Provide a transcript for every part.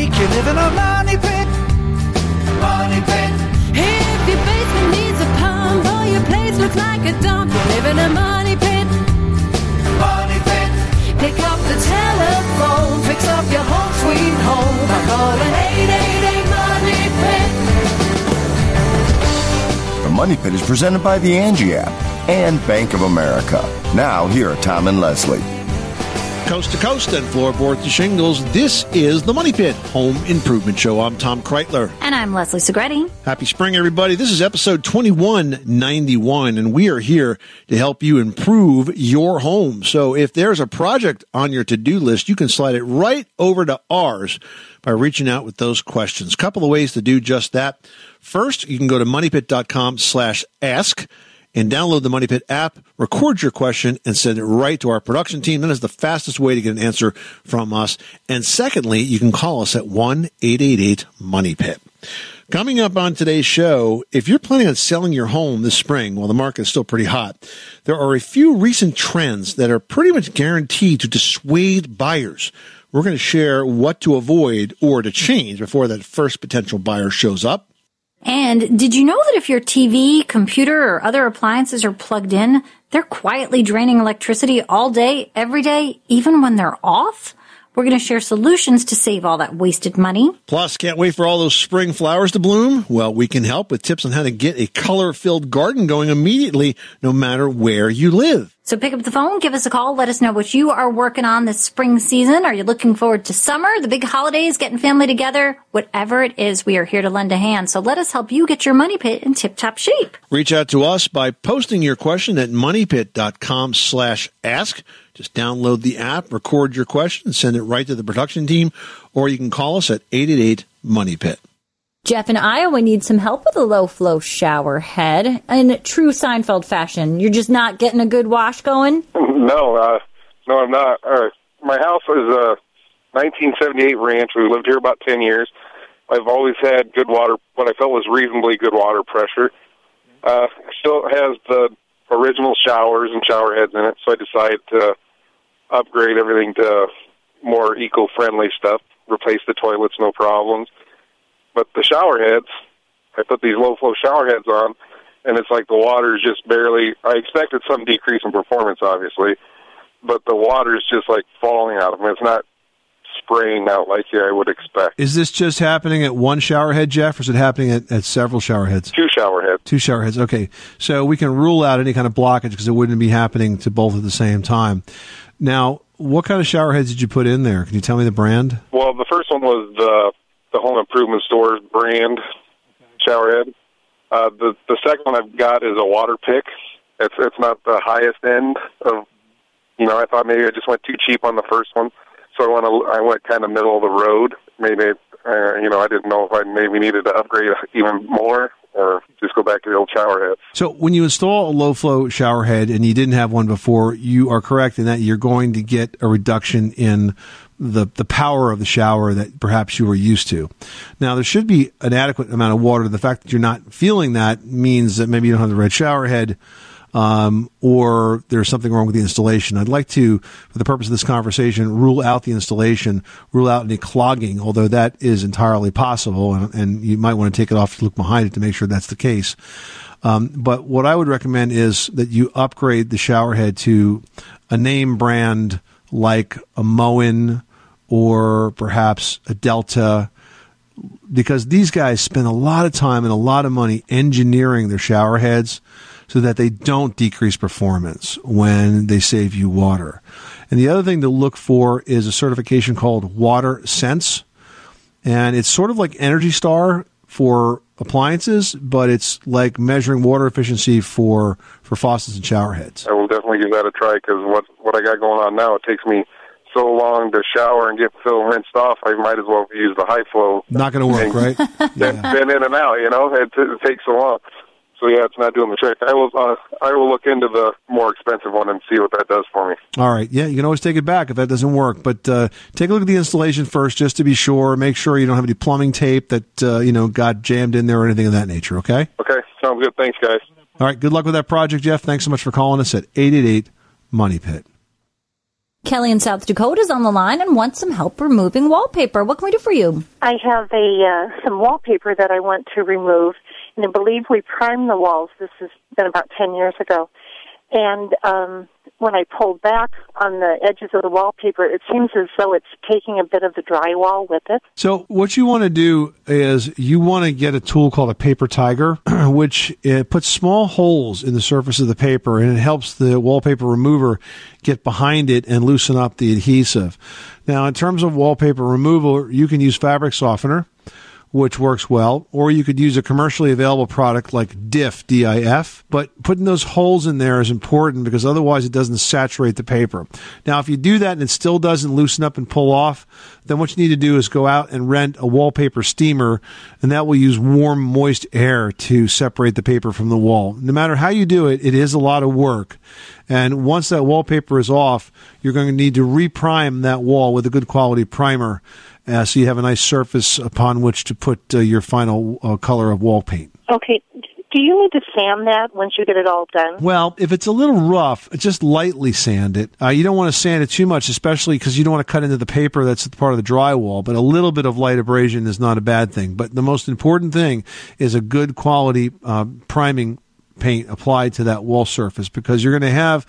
make you live in a money pit. Money pit. If your basement needs a pump or your place looks like a dump, you live in a money pit. Money pit. Pick up the telephone, fix up your home sweet home by calling 888 Money Pit. The Money Pit is presented by the Angie app and Bank of America. Now, here are Tom and Leslie. Coast to coast and floorboard to shingles, this is the Money Pit Home Improvement Show. I'm Tom Kraeutler. And I'm Leslie Segrete. Happy spring, everybody. This is episode 2191, and we are here to help you improve your home. So if there's a project on your to do list, you can slide it right over to ours by reaching out with those questions. Couple of ways to do just that. First, you can go to moneypit.com slash ask and download the Money Pit app, record your question, and send it right to our production team. That is the fastest way to get an answer from us. And secondly, you can call us at 1 888 Money Pit. Coming up on today's show, if you're planning on selling your home this spring while the market is still pretty hot, there are a few recent trends that are pretty much guaranteed to dissuade buyers. We're going to share what to avoid or to change before that first potential buyer shows up. And did you know that if your TV, computer, or other appliances are plugged in, they're quietly draining electricity all day, every day, even when they're off? We're going to share solutions to save all that wasted money. Plus, can't wait for all those spring flowers to bloom? Well, we can help with tips on how to get a color filled garden going immediately, no matter where you live. So pick up the phone, give us a call, let us know what you are working on this spring season. Are you looking forward to summer, the big holidays, getting family together? Whatever it is, we are here to lend a hand. So let us help you get your money pit in tip top shape. Reach out to us by posting your question at moneypit.com slash ask. Just download the app, record your question, send it right to the production team, or you can call us at 888 Money Pit. Jeff in Iowa needs some help with a low flow shower head in true Seinfeld fashion. You're just not getting a good wash going? No, uh, no, I'm not. Uh, my house is a 1978 ranch. We lived here about 10 years. I've always had good water, what I felt was reasonably good water pressure. Uh, still has the original showers and shower heads in it, so I decided to upgrade everything to more eco-friendly stuff. Replace the toilets, no problems. But the shower heads, I put these low-flow shower heads on, and it's like the water is just barely. I expected some decrease in performance, obviously, but the water is just like falling out of them. It's not spraying out like I would expect. Is this just happening at one shower head, Jeff, or is it happening at, at several shower heads? Two shower heads. Two shower heads. Okay. So we can rule out any kind of blockage because it wouldn't be happening to both at the same time. Now, what kind of shower heads did you put in there? Can you tell me the brand? Well, the first one was the the home improvement store's brand shower head. Uh, the the second one I've got is a Waterpik. It's it's not the highest end of. You know, I thought maybe I just went too cheap on the first one, so I went a, I went kind of middle of the road. Maybe uh, you know I didn't know if I maybe needed to upgrade even more or just go back to the old shower head. So when you install a low flow shower head and you didn't have one before, you are correct in that you're going to get a reduction in the the power of the shower that perhaps you were used to. Now there should be an adequate amount of water. The fact that you're not feeling that means that maybe you don't have the right shower head. Um, or there's something wrong with the installation. I'd like to, for the purpose of this conversation, rule out the installation, rule out any clogging, although that is entirely possible, and, and you might want to take it off to look behind it to make sure that's the case. Um, but what I would recommend is that you upgrade the shower head to a name brand like a Moen or perhaps a Delta, because these guys spend a lot of time and a lot of money engineering their shower heads so that they don't decrease performance when they save you water. And the other thing to look for is a certification called WaterSense. And it's sort of like Energy Star for appliances, but it's like measuring water efficiency for, for faucets and shower heads. I will definitely give that a try because what what I got going on now it takes me so long to shower and get Phil rinsed off. I might as well use the high flow. Not going to work, right? Been, been in and out, you know. It, it takes so long. So yeah, it's not doing the trick. I will uh, I will look into the more expensive one and see what that does for me. All right. Yeah, you can always take it back if that doesn't work. But uh, take a look at the installation first, just to be sure. Make sure you don't have any plumbing tape that uh, you know got jammed in there or anything of that nature. Okay. Okay, sounds good. Thanks, guys. All right. Good luck with that project, Jeff. Thanks so much for calling us at eight eight eight Money Pit. Kelly in South Dakota is on the line and wants some help removing wallpaper. What can we do for you? I have a uh, some wallpaper that I want to remove, and I believe we primed the walls. This has been about ten years ago, and um, when I pulled back on the edges of the wallpaper, it seems as though it's taking a bit of the drywall with it. So what you want to do is you want to get a tool called a paper tiger, which it puts small holes in the surface of the paper and it helps the wallpaper remover get behind it and loosen up the adhesive. Now, in terms of wallpaper removal, you can use fabric softener which works well, or you could use a commercially available product like DIF, D-I-F. But putting those holes in there is important because otherwise it doesn't saturate the paper. Now, if you do that and it still doesn't loosen up and pull off, then what you need to do is go out and rent a wallpaper steamer, and that will use warm, moist air to separate the paper from the wall. No matter how you do it, it is a lot of work. And once that wallpaper is off, you're going to need to reprime that wall with a good quality primer uh, so you have a nice surface upon which to put uh, your final uh, color of wall paint. Okay. Do you need to sand that once you get it all done? Well, if it's a little rough, just lightly sand it. Uh, you don't want to sand it too much, especially because you don't want to cut into the paper that's part of the drywall. But a little bit of light abrasion is not a bad thing. But the most important thing is a good quality uh, priming paint applied to that wall surface because you're going to have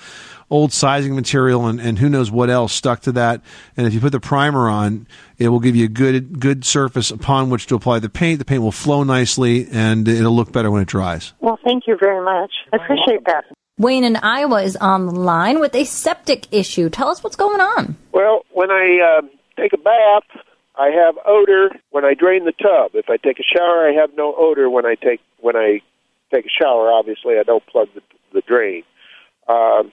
old sizing material and, and who knows what else stuck to that. And if you put the primer on, it will give you a good good surface upon which to apply the paint. The paint will flow nicely and it'll look better when it dries. Well, thank you very much. I appreciate that. Wayne in Iowa is on the line with a septic issue. Tell us what's going on. Well, when I uh, take a bath, I have odor when I drain the tub. If I take a shower, I have no odor when I take when I take a shower. Obviously, I don't plug the, the drain. Um,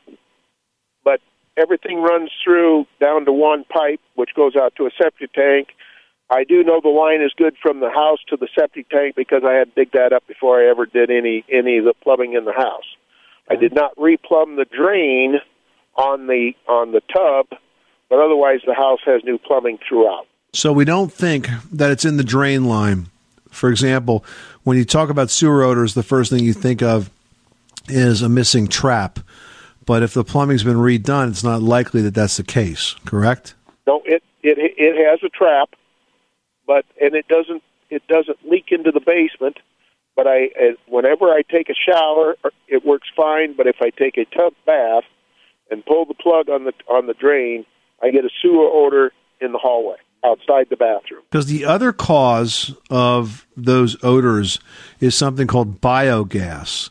but everything runs through down to one pipe, which goes out to a septic tank. I do know the line is good from the house to the septic tank because I had to dig that up before I ever did any any of the plumbing in the house. I did not replumb the drain on the on the tub, but otherwise the house has new plumbing throughout. So we don't think that it's in the drain line. For example, when you talk about sewer odors, the first thing you think of is a missing trap. But if the plumbing's been redone, it's not likely that that's the case. Correct? No, it it it has a trap, but and it doesn't it doesn't leak into the basement. But I uh, whenever I take a shower, it works fine. But if I take a tub bath and pull the plug on the on the drain, I get a sewer odor in the hallway outside the bathroom. Because the other cause of those odors is something called biogas.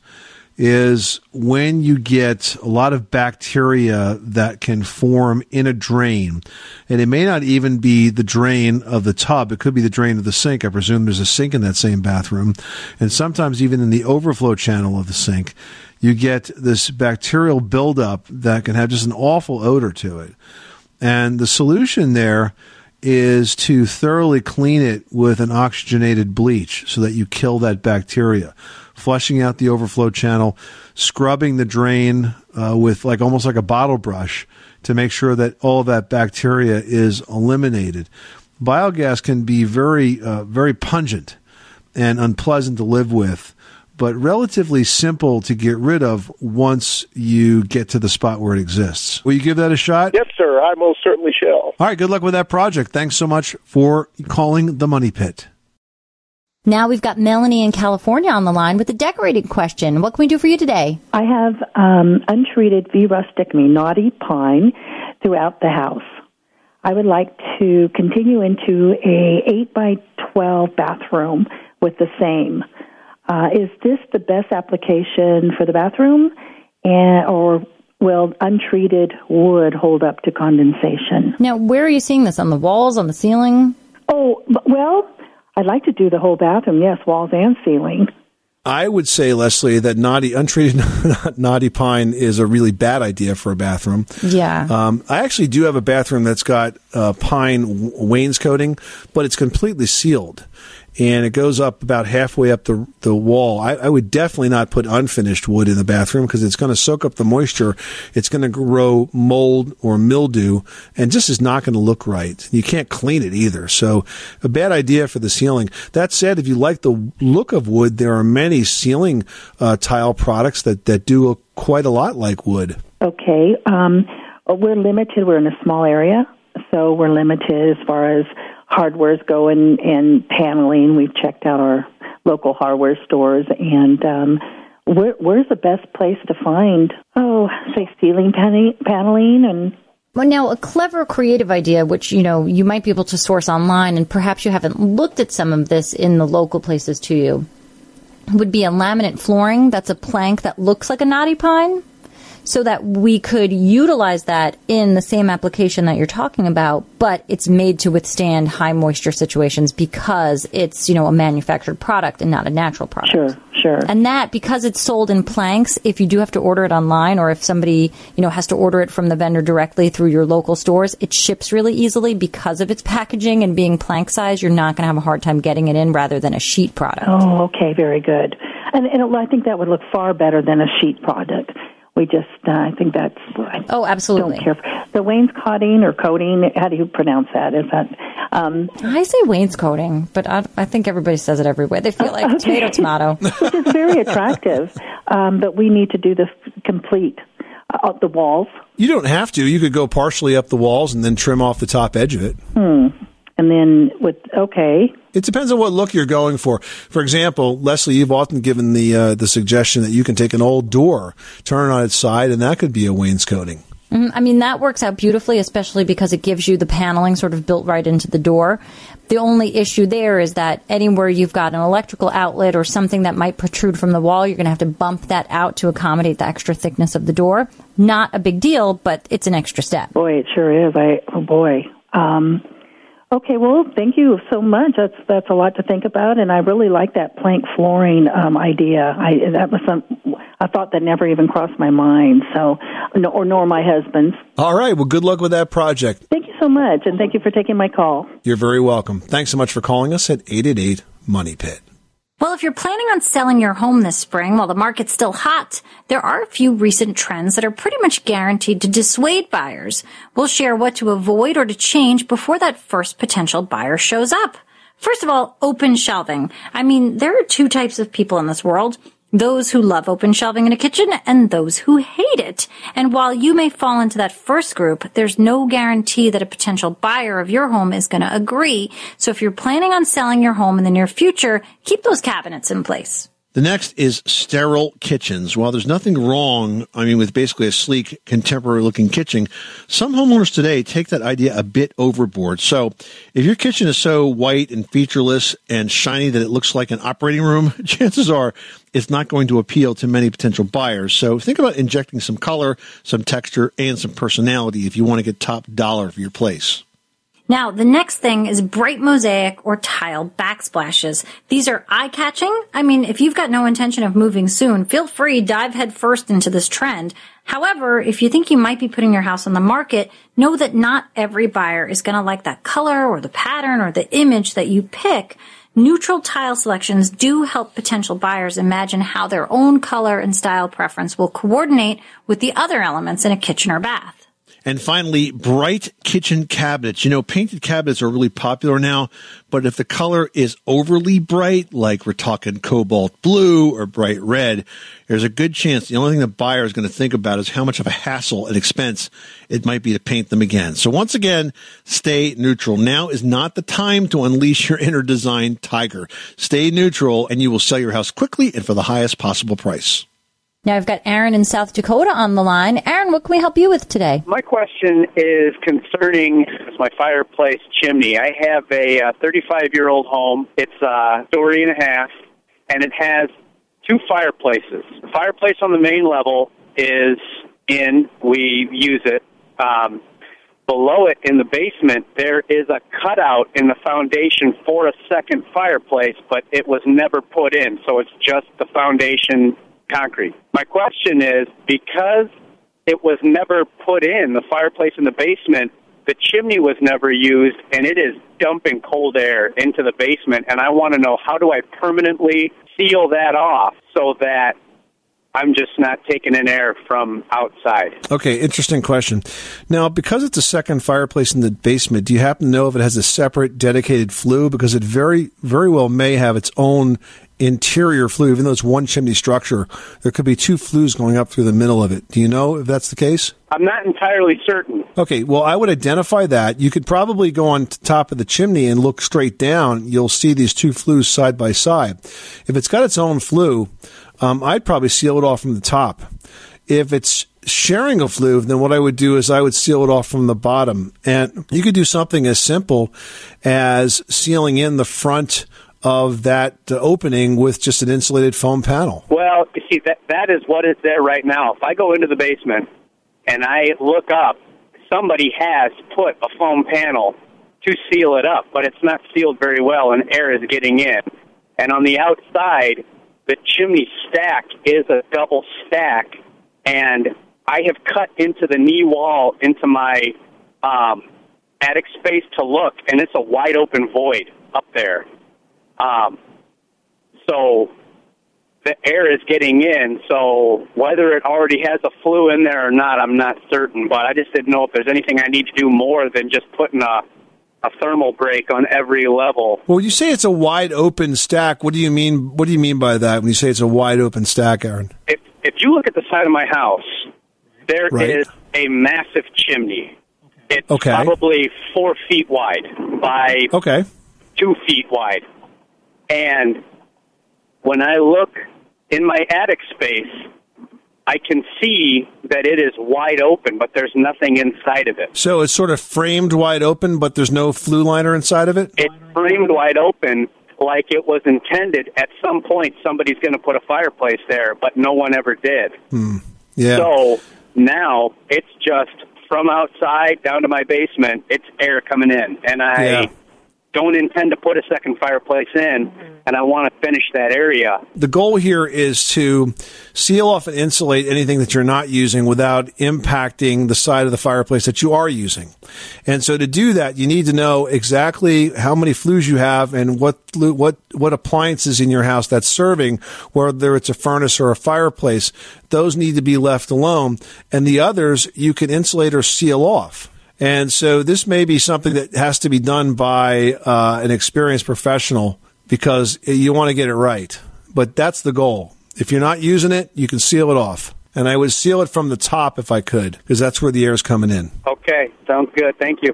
Is when you get a lot of bacteria that can form in a drain. And it may not even be the drain of the tub. It could be the drain of the sink. I presume there's a sink in that same bathroom. And sometimes even in the overflow channel of the sink, you get this bacterial buildup that can have just an awful odor to it. And the solution there is to thoroughly clean it with an oxygenated bleach so that you kill that bacteria. Flushing out the overflow channel, scrubbing the drain uh, with like almost like a bottle brush to make sure that all that bacteria is eliminated. Biogas can be very, uh, very pungent and unpleasant to live with, but relatively simple to get rid of once you get to the spot where it exists. Will you give that a shot? Yes, sir. I most certainly shall. All right, good luck with that project. Thanks so much for calling the Money Pit. Now we've got Melanie in California on the line with a decorating question. What can we do for you today? I have um, untreated V. rusticum, knotty pine, throughout the house. I would like to continue into a 8 by 12 bathroom with the same. Uh, is this the best application for the bathroom, and, or will untreated wood hold up to condensation? Now, where are you seeing this? On the walls, on the ceiling? Oh, well, I'd like to do the whole bathroom, yes, walls and ceiling. I would say, Leslie, that knotty, untreated knotty pine is a really bad idea for a bathroom. Yeah. Um, I actually do have a bathroom that's got uh, pine w- wainscoting, but it's completely sealed. And it goes up about halfway up the the wall. I, I would definitely not put unfinished wood in the bathroom because it's going to soak up the moisture. It's going to grow mold or mildew, and just is not going to look right. You can't clean it either. So, a bad idea for the ceiling. That said, if you like the look of wood, there are many ceiling uh, tile products that that do look quite a lot like wood. Okay. Um, we're limited. We're in a small area, so we're limited as far as hardwares go and, and paneling. We've checked out our local hardware stores, and um, where, where's the best place to find? Oh, say ceiling paneling and Well, now a clever creative idea, which you know you might be able to source online, and perhaps you haven't looked at some of this in the local places to you, would be a laminate flooring that's a plank that looks like a knotty pine, so that we could utilize that in the same application that you're talking about, but it's made to withstand high moisture situations because it's you know a manufactured product and not a natural product. Sure, sure. And that, because it's sold in planks, if you do have to order it online or if somebody, you know, has to order it from the vendor directly through your local stores, it ships really easily because of its packaging and being plank size. You're not going to have a hard time getting it in rather than a sheet product. Oh, okay, very good. And, and I think that would look far better than a sheet product. We just, uh, I think that's. I oh, absolutely. Don't care. The wainscoting or coating, how do you pronounce that? Is that? Um, I say wainscoting, but I, I think everybody says it everywhere. They feel like Okay. tomato, tomato. which is very attractive, um, but we need to do the complete uh, the walls. You don't have to. You could go partially up the walls and then trim off the top edge of it. Hmm. And then with okay, It depends on what look you're going for. For example, Leslie, you've often given the uh, the suggestion that you can take an old door, turn it on its side, and that could be a wainscoting. Mhm. I mean, that works out beautifully, especially because it gives you the paneling sort of built right into the door. The only issue there is that anywhere you've got an electrical outlet or something that might protrude from the wall, you're going to have to bump that out to accommodate the extra thickness of the door. Not a big deal, but it's an extra step. boy, it sure is. I oh boy. Um, okay, well, thank you so much. That's that's a lot to think about, and I really like that plank flooring um, idea. I that was some a thought that never even crossed my mind. So, or nor my husband's. All right. Well, good luck with that project. Thank you so much, and thank you for taking my call. You're very welcome. Thanks so much for calling us at 888 Money Pit. Well, if you're planning on selling your home this spring while the market's still hot, there are a few recent trends that are pretty much guaranteed to dissuade buyers. We'll share what to avoid or to change before that first potential buyer shows up. First of all, open shelving. I mean, there are two types of people in this world. Those who love open shelving in a kitchen and those who hate it. And while you may fall into that first group, there's no guarantee that a potential buyer of your home is going to agree. So if you're planning on selling your home in the near future, keep those cabinets in place. The next is sterile kitchens. While there's nothing wrong, I mean, with basically a sleek, contemporary looking kitchen, some homeowners today take that idea a bit overboard. So if your kitchen is so white and featureless and shiny that it looks like an operating room, chances are it's not going to appeal to many potential buyers. So think about injecting some color, some texture, and some personality if you want to get top dollar for your place. Now, the next thing is bright mosaic or tile backsplashes. These are eye catching. I mean, if you've got no intention of moving soon, feel free, dive headfirst into this trend. However, if you think you might be putting your house on the market, know that not every buyer is going to like that color or the pattern or the image that you pick. Neutral tile selections do help potential buyers imagine how their own color and style preference will coordinate with the other elements in a kitchen or bath. And finally, bright kitchen cabinets. You know, painted cabinets are really popular now, but if the color is overly bright, like we're talking cobalt blue or bright red, there's a good chance the only thing the buyer is going to think about is how much of a hassle and expense it might be to paint them again. So once again, stay neutral. Now is not the time to unleash your inner design tiger. Stay neutral and you will sell your house quickly and for the highest possible price. Now I've got Aaron in South Dakota on the line. Aaron, what can we help you with today? My question is concerning my fireplace chimney. I have a 35 year old home. It's a story and a half, and it has two fireplaces. The fireplace on the main level is in, we use it. Um, below it in the basement, there is a cutout in the foundation for a second fireplace, but it was never put in, so it's just the foundation concrete. My question is because it was never put in, the fireplace in the basement, the chimney was never used, and it is dumping cold air into the basement. And I want to know how do I permanently seal that off so that I'm just not taking in air from outside. Okay, interesting question. Now, because it's a second fireplace in the basement, do you happen to know if it has a separate dedicated flue? Because it very, very well may have its own interior flue, even though it's one chimney structure, there could be two flues going up through the middle of it. Do you know if that's the case? I'm not entirely certain. Okay, well, I would identify that. You could probably go on top of the chimney and look straight down. You'll see these two flues side by side. If it's got its own flue, um, I'd probably seal it off from the top. If it's sharing a flue, then what I would do is I would seal it off from the bottom. And you could do something as simple as sealing in the front of that uh, opening with just an insulated foam panel. Well, you see, that that is what is there right now. If I go into the basement and I look up, somebody has put a foam panel to seal it up, but it's not sealed very well, and air is getting in. And on the outside, the chimney stack is a double stack, and I have cut into the knee wall into my um, attic space to look, and it's a wide open void up there. Um, so the air is getting in. So whether it already has a flue in there or not, I'm not certain. But I just didn't know if there's anything I need to do more than just putting a a thermal break on every level. Well, you say it's a wide open stack, what do you mean? What do you mean by that when you say it's a wide open stack, Aaron? If if you look at the side of my house, there is Right. a massive chimney. It's Okay. probably four feet wide by Okay. two feet wide. And when I look in my attic space, I can see that it is wide open, but there's nothing inside of it. So it's sort of framed wide open, but there's no flue liner inside of it. It's framed wide open like it was intended. At some point, somebody's going to put a fireplace there, but no one ever did. Hmm. Yeah. So now it's just from outside down to my basement, it's air coming in. And I Yeah. Don't intend to put a second fireplace in, and I want to finish that area. the goal here is to seal off and insulate anything that you're not using without impacting the side of the fireplace that you are using. And so to do that, you need to know exactly how many flues you have and what what what appliances in your house that's serving, whether it's a furnace or a fireplace. Those need to be left alone, and the others you can insulate or seal off. And so this may be something that has to be done by uh, an experienced professional because you want to get it right. But that's the goal. If you're not using it, you can seal it off. And I would seal it from the top if I could, because that's where the air is coming in. Okay, sounds good. Thank you.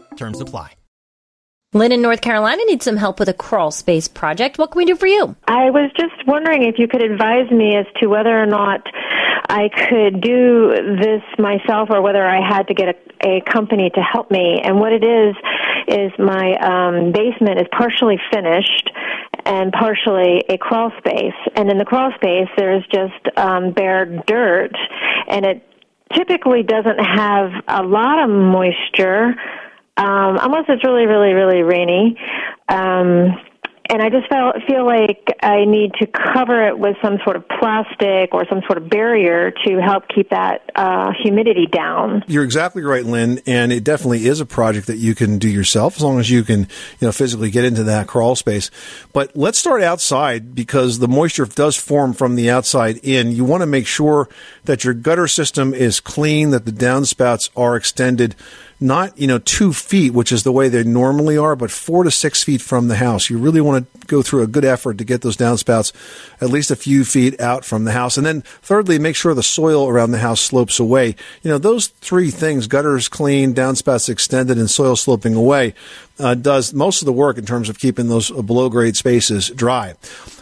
Terms apply. Lynn in North Carolina needs some help with a crawl space project. What can we do for you? I was just wondering if you could advise me as to whether or not I could do this myself or whether I had to get a, a company to help me. And what it is, is my um, basement is partially finished and partially a crawl space. And in the crawl space, there's just um, bare dirt, and it typically doesn't have a lot of moisture um, unless it's really, really, really rainy. Um, and I just felt, feel like I need to cover it with some sort of plastic or some sort of barrier to help keep that uh, humidity down. You're exactly right, Lynn, and it definitely is a project that you can do yourself as long as you can, you know, physically get into that crawl space. But let's start outside because the moisture does form from the outside in. You want to make sure that your gutter system is clean, that the downspouts are extended not you know two feet, which is the way they normally are, but four to six feet from the house. You really want to go through a good effort to get those downspouts at least a few feet out from the house, and then thirdly, make sure the soil around the house slopes away. You know those three things: gutters clean, downspouts extended, and soil sloping away. Uh, does most of the work in terms of keeping those below grade spaces dry.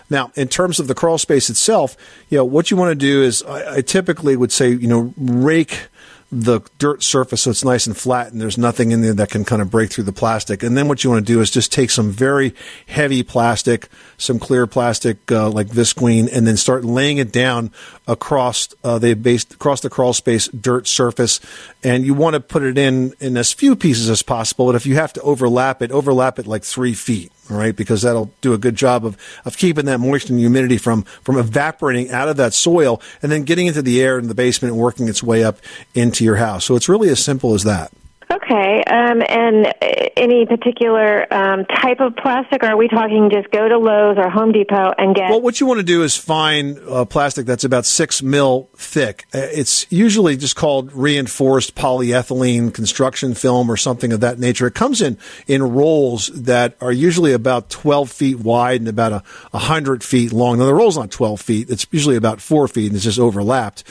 Now, in terms of the crawl space itself, you know what you want to do is I, I typically would say you know rake the dirt surface so it's nice and flat and there's nothing in there that can kind of break through the plastic. And then what you want to do is just take some very heavy plastic, some clear plastic uh, like visqueen, and then start laying it down across uh, the base, across the crawl space dirt surface. And you want to put it in in as few pieces as possible. But if you have to overlap it, overlap it like three feet. All right, because that'll do a good job of, of keeping that moisture and humidity from, from evaporating out of that soil and then getting into the air in the basement and working its way up into your house. So it's really as simple as that. Okay, um, and uh, any particular um, type of plastic? Or are we talking just go to Lowe's or Home Depot and get? Well, what you want to do is find uh, plastic that's about six mil thick. Uh, It's usually just called reinforced polyethylene construction film or something of that nature. It comes in in rolls that are usually about 12 feet wide and about a 100 feet long. Now, the roll's not 12 feet. It's usually about four feet and it's just overlapped.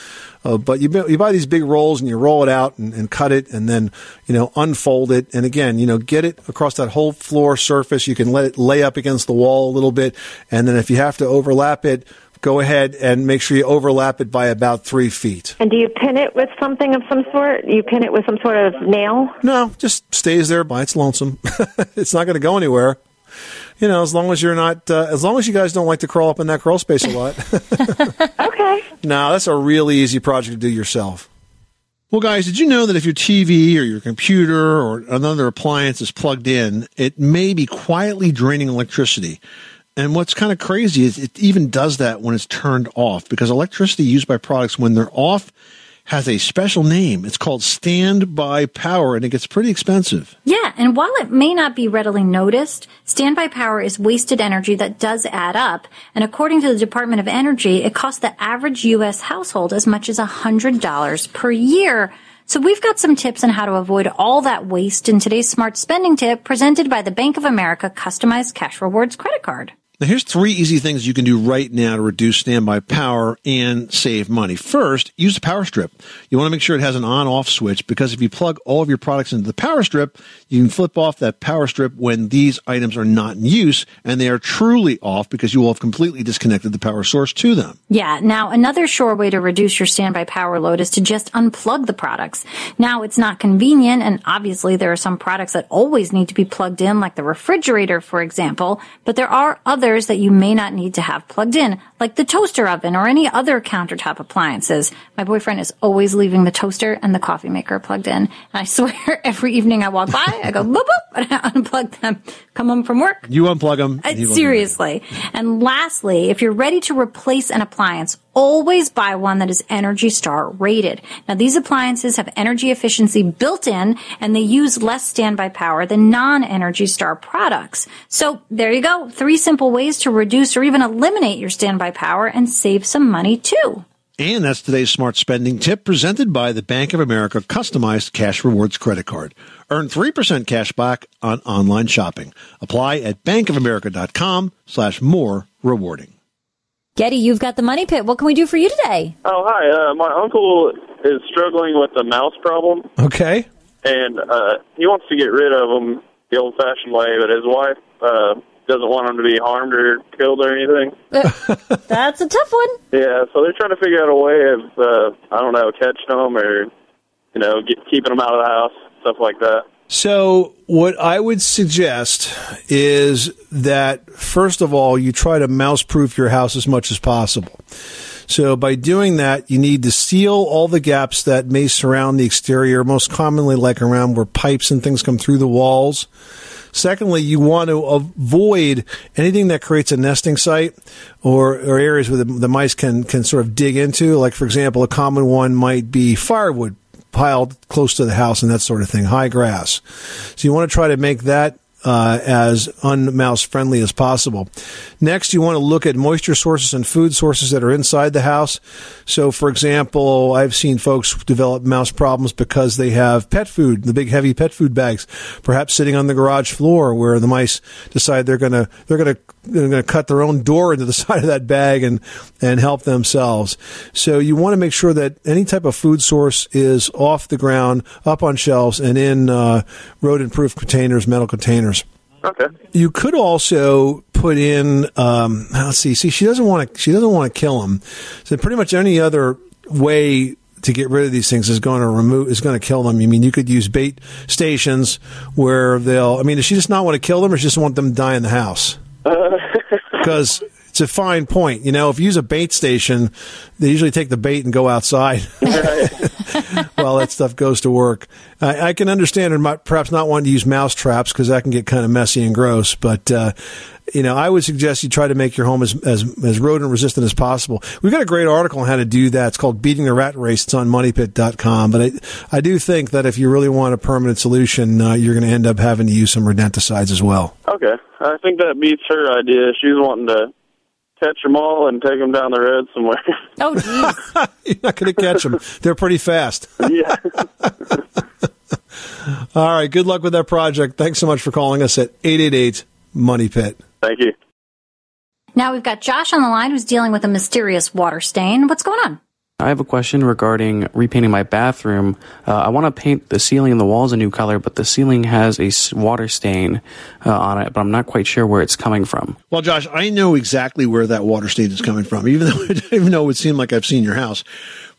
Uh, but you, you buy these big rolls and you roll it out and, and cut it and then, you know, unfold it. And again, you know, get it across that whole floor surface. You can let it lay up against the wall a little bit. And then if you have to overlap it, go ahead and make sure you overlap it by about three feet. and do you pin it with something of some sort? You pin it with some sort of nail? No, just stays there by its lonesome. it's not going to go anywhere. You know, as long as you're not, uh, as long as you guys don't like to crawl up in that crawl space a lot. okay. No, that's a really easy project to do yourself. Well, guys, did you know that if your TV or your computer or another appliance is plugged in, it may be quietly draining electricity? And what's kind of crazy is it even does that when it's turned off because electricity used by products when they're off has a special name. It's called standby power and it gets pretty expensive. Yeah, and while it may not be readily noticed, standby power is wasted energy that does add up. And according to the Department of Energy, it costs the average U.S. household as much as $100 per year. So we've got some tips on how to avoid all that waste in today's smart spending tip presented by the Bank of America customized cash rewards credit card. Now, here's three easy things you can do right now to reduce standby power and save money. First, use a power strip. You want to make sure it has an on off switch because if you plug all of your products into the power strip, you can flip off that power strip when these items are not in use and they are truly off because you will have completely disconnected the power source to them. Yeah. Now, another sure way to reduce your standby power load is to just unplug the products. Now, it's not convenient, and obviously there are some products that always need to be plugged in, like the refrigerator, for example, but there are others that you may not need to have plugged in, like the toaster oven or any other countertop appliances. My boyfriend is always leaving the toaster and the coffee maker plugged in. And I swear every evening I walk by, I go boop boop, and I unplug them, come home from work, You unplug them. uh, Seriously. And lastly, if you're ready to replace an appliance, always buy one that is Energy Star rated. Now, these appliances have energy efficiency built in and they use less standby power than non-Energy Star products. So there you go. Three simple ways to reduce or even eliminate your standby power and save some money too. And that's today's smart spending tip presented by the Bank of America customized cash rewards credit card. Earn 3% cash back on online shopping. Apply at bankofamerica.com slash more rewarding. Geddie, you've got the money pit. What can we do for you today? Oh, hi. Uh, my uncle is struggling with a mouse problem, Okay. and uh, he wants to get rid of them the old-fashioned way, but his wife uh, doesn't want them to be harmed or killed or anything. That's a tough one. Yeah, so they're trying to figure out a way of, uh, I don't know, catching them or, you know, get, keeping them out of the house, stuff like that. So, what I would suggest is that, first of all, you try to mouse proof your house as much as possible. So, by doing that, you need to seal all the gaps that may surround the exterior, most commonly like around where pipes and things come through the walls. Secondly, you want to avoid anything that creates a nesting site or, or areas where the, the mice can, can sort of dig into. Like, for example, a common one might be firewood piled close to the house and that sort of thing, high grass. So you want to try to make that uh, as unmouse friendly as possible. Next, you want to look at moisture sources and food sources that are inside the house. So, for example, I've seen folks develop mouse problems because they have pet food, the big heavy pet food bags, perhaps sitting on the garage floor where the mice decide they're going to they're going to they're going to cut their own door into the side of that bag and and help themselves. So you want to make sure that any type of food source is off the ground, up on shelves, and in uh, rodent-proof containers, metal containers. Okay. You could also put in. Um, let's see. See, she doesn't want to. She doesn't want to kill them. So pretty much any other way to get rid of these things is going to remove is going to kill them. I mean, you could use bait stations where they'll. I mean, does she just not want to kill them, or she just want them to die in the house? Because it's a fine point. You know, if you use a bait station, they usually take the bait and go outside while that stuff goes to work. I, I can understand and perhaps not wanting to use mouse traps because that can get kind of messy and gross. But uh, you know, I would suggest you try to make your home as as, as rodent resistant as possible. We've got a great article on how to do that. It's called "Beating the Rat Race." It's on MoneyPit.com. But I, I do think that if you really want a permanent solution, uh, you're going to end up having to use some rodenticides as well. Okay, I think that beats her idea. She's wanting to catch them all and take them down the road somewhere. Oh, geez. You're not going to catch them. They're pretty fast. yeah. All right. Good luck with that project. Thanks so much for calling us at 888 Money Pit. Thank you. Now we've got Josh on the line who's dealing with a mysterious water stain. What's going on? I have a question regarding repainting my bathroom. Uh, I want to paint the ceiling and the walls a new color, but the ceiling has a water stain uh, on it, but I'm not quite sure where it's coming from. Well, Josh, I know exactly where that water stain is coming from, even though, even though it would seem like I've seen your house.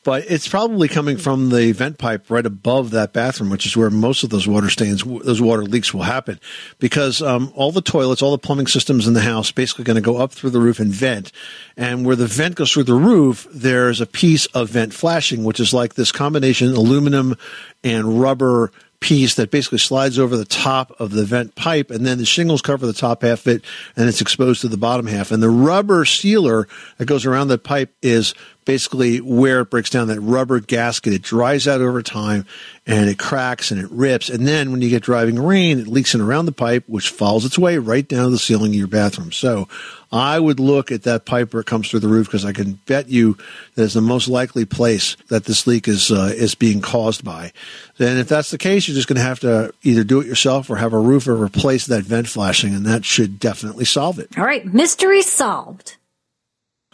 But it's probably coming from the vent pipe right above that bathroom, which is where most of those water stains, those water leaks will happen. Because um, all the toilets, all the plumbing systems in the house basically going to go up through the roof and vent. And where the vent goes through the roof, there's a piece of vent flashing, which is like this combination aluminum and rubber piece that basically slides over the top of the vent pipe and then the shingles cover the top half of it and it's exposed to the bottom half and the rubber sealer that goes around that pipe is basically where it breaks down that rubber gasket it dries out over time and it cracks and it rips and then when you get driving rain it leaks in around the pipe which follows its way right down to the ceiling of your bathroom so I would look at that pipe where it comes through the roof because I can bet you that is the most likely place that this leak is uh, is being caused by. Then, if that's the case, you're just going to have to either do it yourself or have a roofer replace that vent flashing, and that should definitely solve it. All right, mystery solved.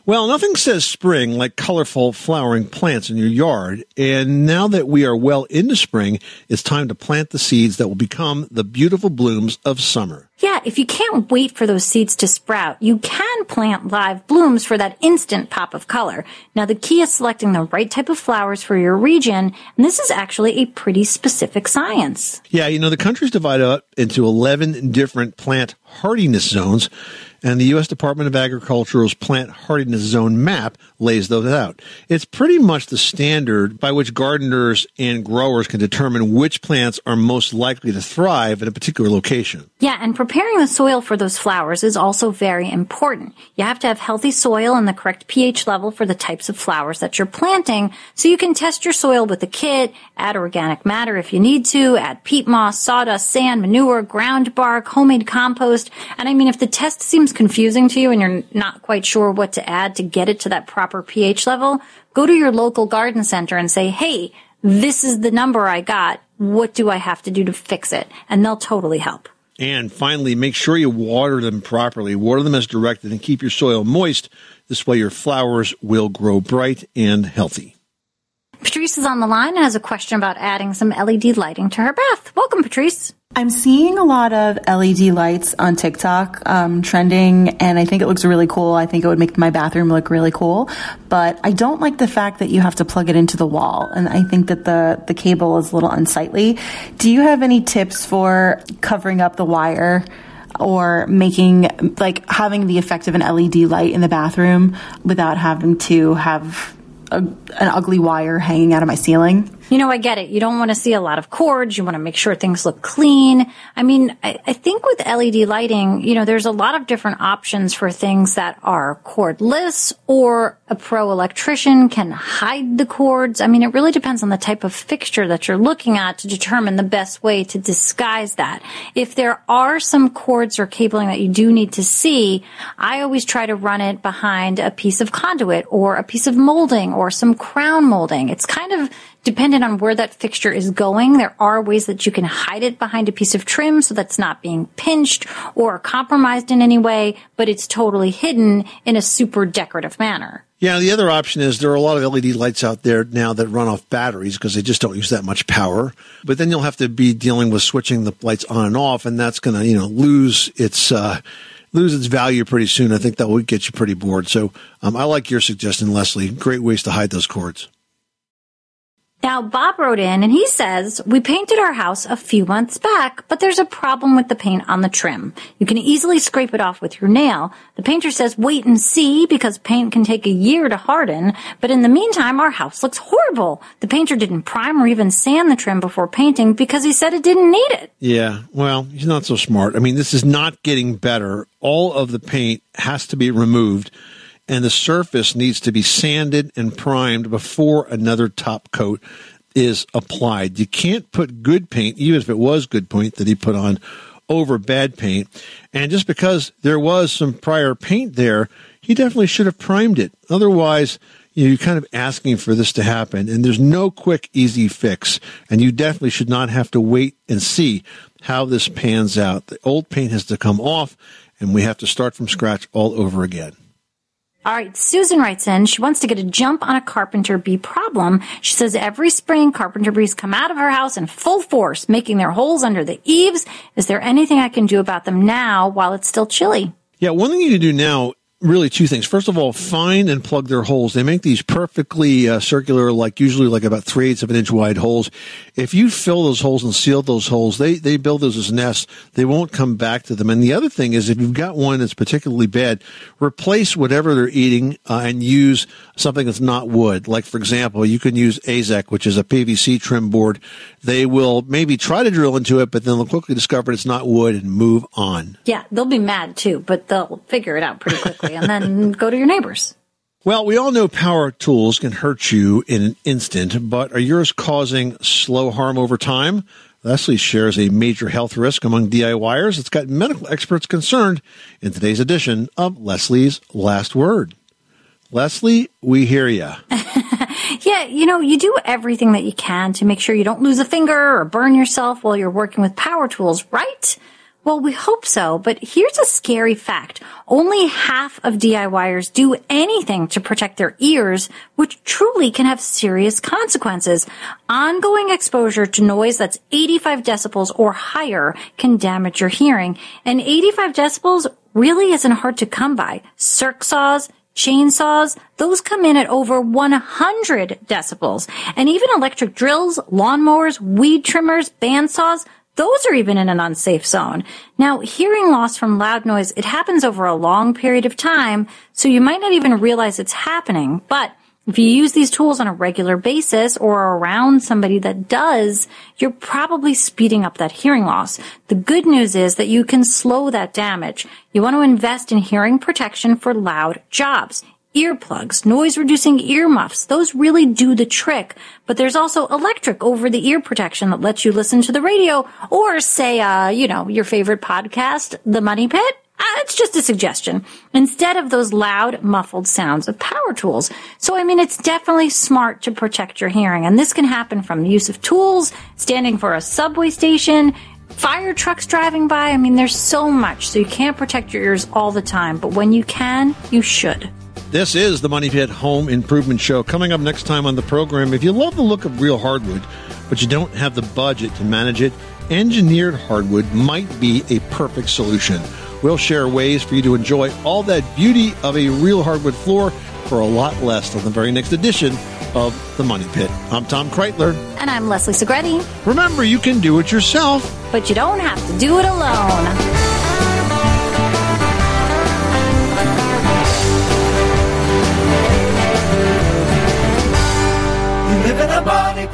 Well, nothing says spring like colorful flowering plants in your yard. And now that we are well into spring, it's time to plant the seeds that will become the beautiful blooms of summer. Yeah, if you can't wait for those seeds to sprout, you can plant live blooms for that instant pop of color. Now, the key is selecting the right type of flowers for your region, and this is actually a pretty specific science. Yeah, you know, the country's divided up into 11 different plant hardiness zones, and the U.S. Department of Agriculture's plant hardiness zone map lays those out. It's pretty much the standard by which gardeners and growers can determine which plants are most likely to thrive in a particular location. Yeah, and preparing the soil for those flowers is also very important. You have to have healthy soil and the correct pH level for the types of flowers that you're planting, so you can test your soil with a kit, add organic matter if you need to, add peat moss, sawdust, sand, manure, ground bark, homemade compost. And I mean, if the test seems confusing to you and you're not quite sure what to add to get it to that proper pH level, go to your local garden center and say, hey, this is the number I got. What do I have to do to fix it? And they'll totally help. And finally, make sure you water them properly. Water them as directed and keep your soil moist. This way your flowers will grow bright and healthy. Patrice is on the line and has a question about adding some LED lighting to her bath. Welcome, Patrice. I'm seeing a lot of LED lights on TikTok um, trending, and I think it looks really cool. I think it would make my bathroom look really cool. But I don't like the fact that you have to plug it into the wall, and I think that the the cable is a little unsightly. Do you have any tips for covering up the wire? Or making, like, having the effect of an LED light in the bathroom without having to have an ugly wire hanging out of my ceiling. You know, I get it. You don't want to see a lot of cords. You want to make sure things look clean. I mean, I, I think with LED lighting, you know, there's a lot of different options for things that are cordless or a pro electrician can hide the cords. I mean, it really depends on the type of fixture that you're looking at to determine the best way to disguise that. If there are some cords or cabling that you do need to see, I always try to run it behind a piece of conduit or a piece of molding or some crown molding. It's kind of dependent on where that fixture is going, there are ways that you can hide it behind a piece of trim so that's not being pinched or compromised in any way, but it's totally hidden in a super decorative manner. Yeah, the other option is there are a lot of LED lights out there now that run off batteries because they just don't use that much power. But then you'll have to be dealing with switching the lights on and off, and that's going to you know lose its uh, lose its value pretty soon. I think that would get you pretty bored. So um, I like your suggestion, Leslie. Great ways to hide those cords. Now, Bob wrote in and he says, We painted our house a few months back, but there's a problem with the paint on the trim. You can easily scrape it off with your nail. The painter says, Wait and see, because paint can take a year to harden, but in the meantime, our house looks horrible. The painter didn't prime or even sand the trim before painting because he said it didn't need it. Yeah, well, he's not so smart. I mean, this is not getting better. All of the paint has to be removed, and the surface needs to be sanded and primed before another top coat is applied. You can't put good paint, even if it was good paint that he put on, over bad paint. And just because there was some prior paint there, he definitely should have primed it. Otherwise, you're kind of asking for this to happen, and there's no quick, easy fix. And you definitely should not have to wait and see how this pans out. The old paint has to come off, and we have to start from scratch all over again. All right, Susan writes in. She wants to get a jump on a carpenter bee problem. She says every spring carpenter bees come out of her house in full force, making their holes under the eaves. Is there anything I can do about them now while it's still chilly? Yeah, one thing you can do now, really two things. First of all, find and plug their holes. They make these perfectly uh, circular, like usually like about three eighths of an inch wide holes. If you fill those holes and seal those holes, they, they build those as nests. They won't come back to them. And the other thing is if you've got one that's particularly bad, replace whatever they're eating uh, and use something that's not wood. Like, for example, you can use AZEK, which is a PVC trim board. They will maybe try to drill into it, but then they'll quickly discover it's not wood and move on. Yeah, they'll be mad too, but they'll figure it out pretty quickly and then go to your neighbors. Well, we all know power tools can hurt you in an instant, but are yours causing slow harm over time? Leslie shares a major health risk among DIYers. It's got medical experts concerned in today's edition of Leslie's Last Word. Leslie, we hear you. Yeah, you know, you do everything that you can to make sure you don't lose a finger or burn yourself while you're working with power tools, right? Well, we hope so, but here's a scary fact. Only half of DIYers do anything to protect their ears, which truly can have serious consequences. Ongoing exposure to noise that's 85 decibels or higher can damage your hearing. And 85 decibels really isn't hard to come by. Circ saws, chainsaws, those come in at over 100 decibels. And even electric drills, lawnmowers, weed trimmers, bandsaws, those are even in an unsafe zone. Now, hearing loss from loud noise, it happens over a long period of time, so you might not even realize it's happening. But if you use these tools on a regular basis or around somebody that does, you're probably speeding up that hearing loss. The good news is that you can slow that damage. You want to invest in hearing protection for loud jobs earplugs, noise reducing earmuffs. Those really do the trick. But there's also electric over the ear protection that lets you listen to the radio or say, uh, you know, your favorite podcast, The Money Pit. Uh, it's just a suggestion. Instead of those loud, muffled sounds of power tools. So, I mean, it's definitely smart to protect your hearing. And this can happen from the use of tools, standing for a subway station, fire trucks driving by. I mean, there's so much. So you can't protect your ears all the time. But when you can, you should. This is the Money Pit Home Improvement Show. Coming up next time on the program, if you love the look of real hardwood, but you don't have the budget to manage it, engineered hardwood might be a perfect solution. We'll share ways for you to enjoy all that beauty of a real hardwood floor for a lot less on the very next edition of The Money Pit. I'm Tom Kraeutler. And I'm Leslie Segrete. Remember, you can do it yourself. But you don't have to do it alone. In a body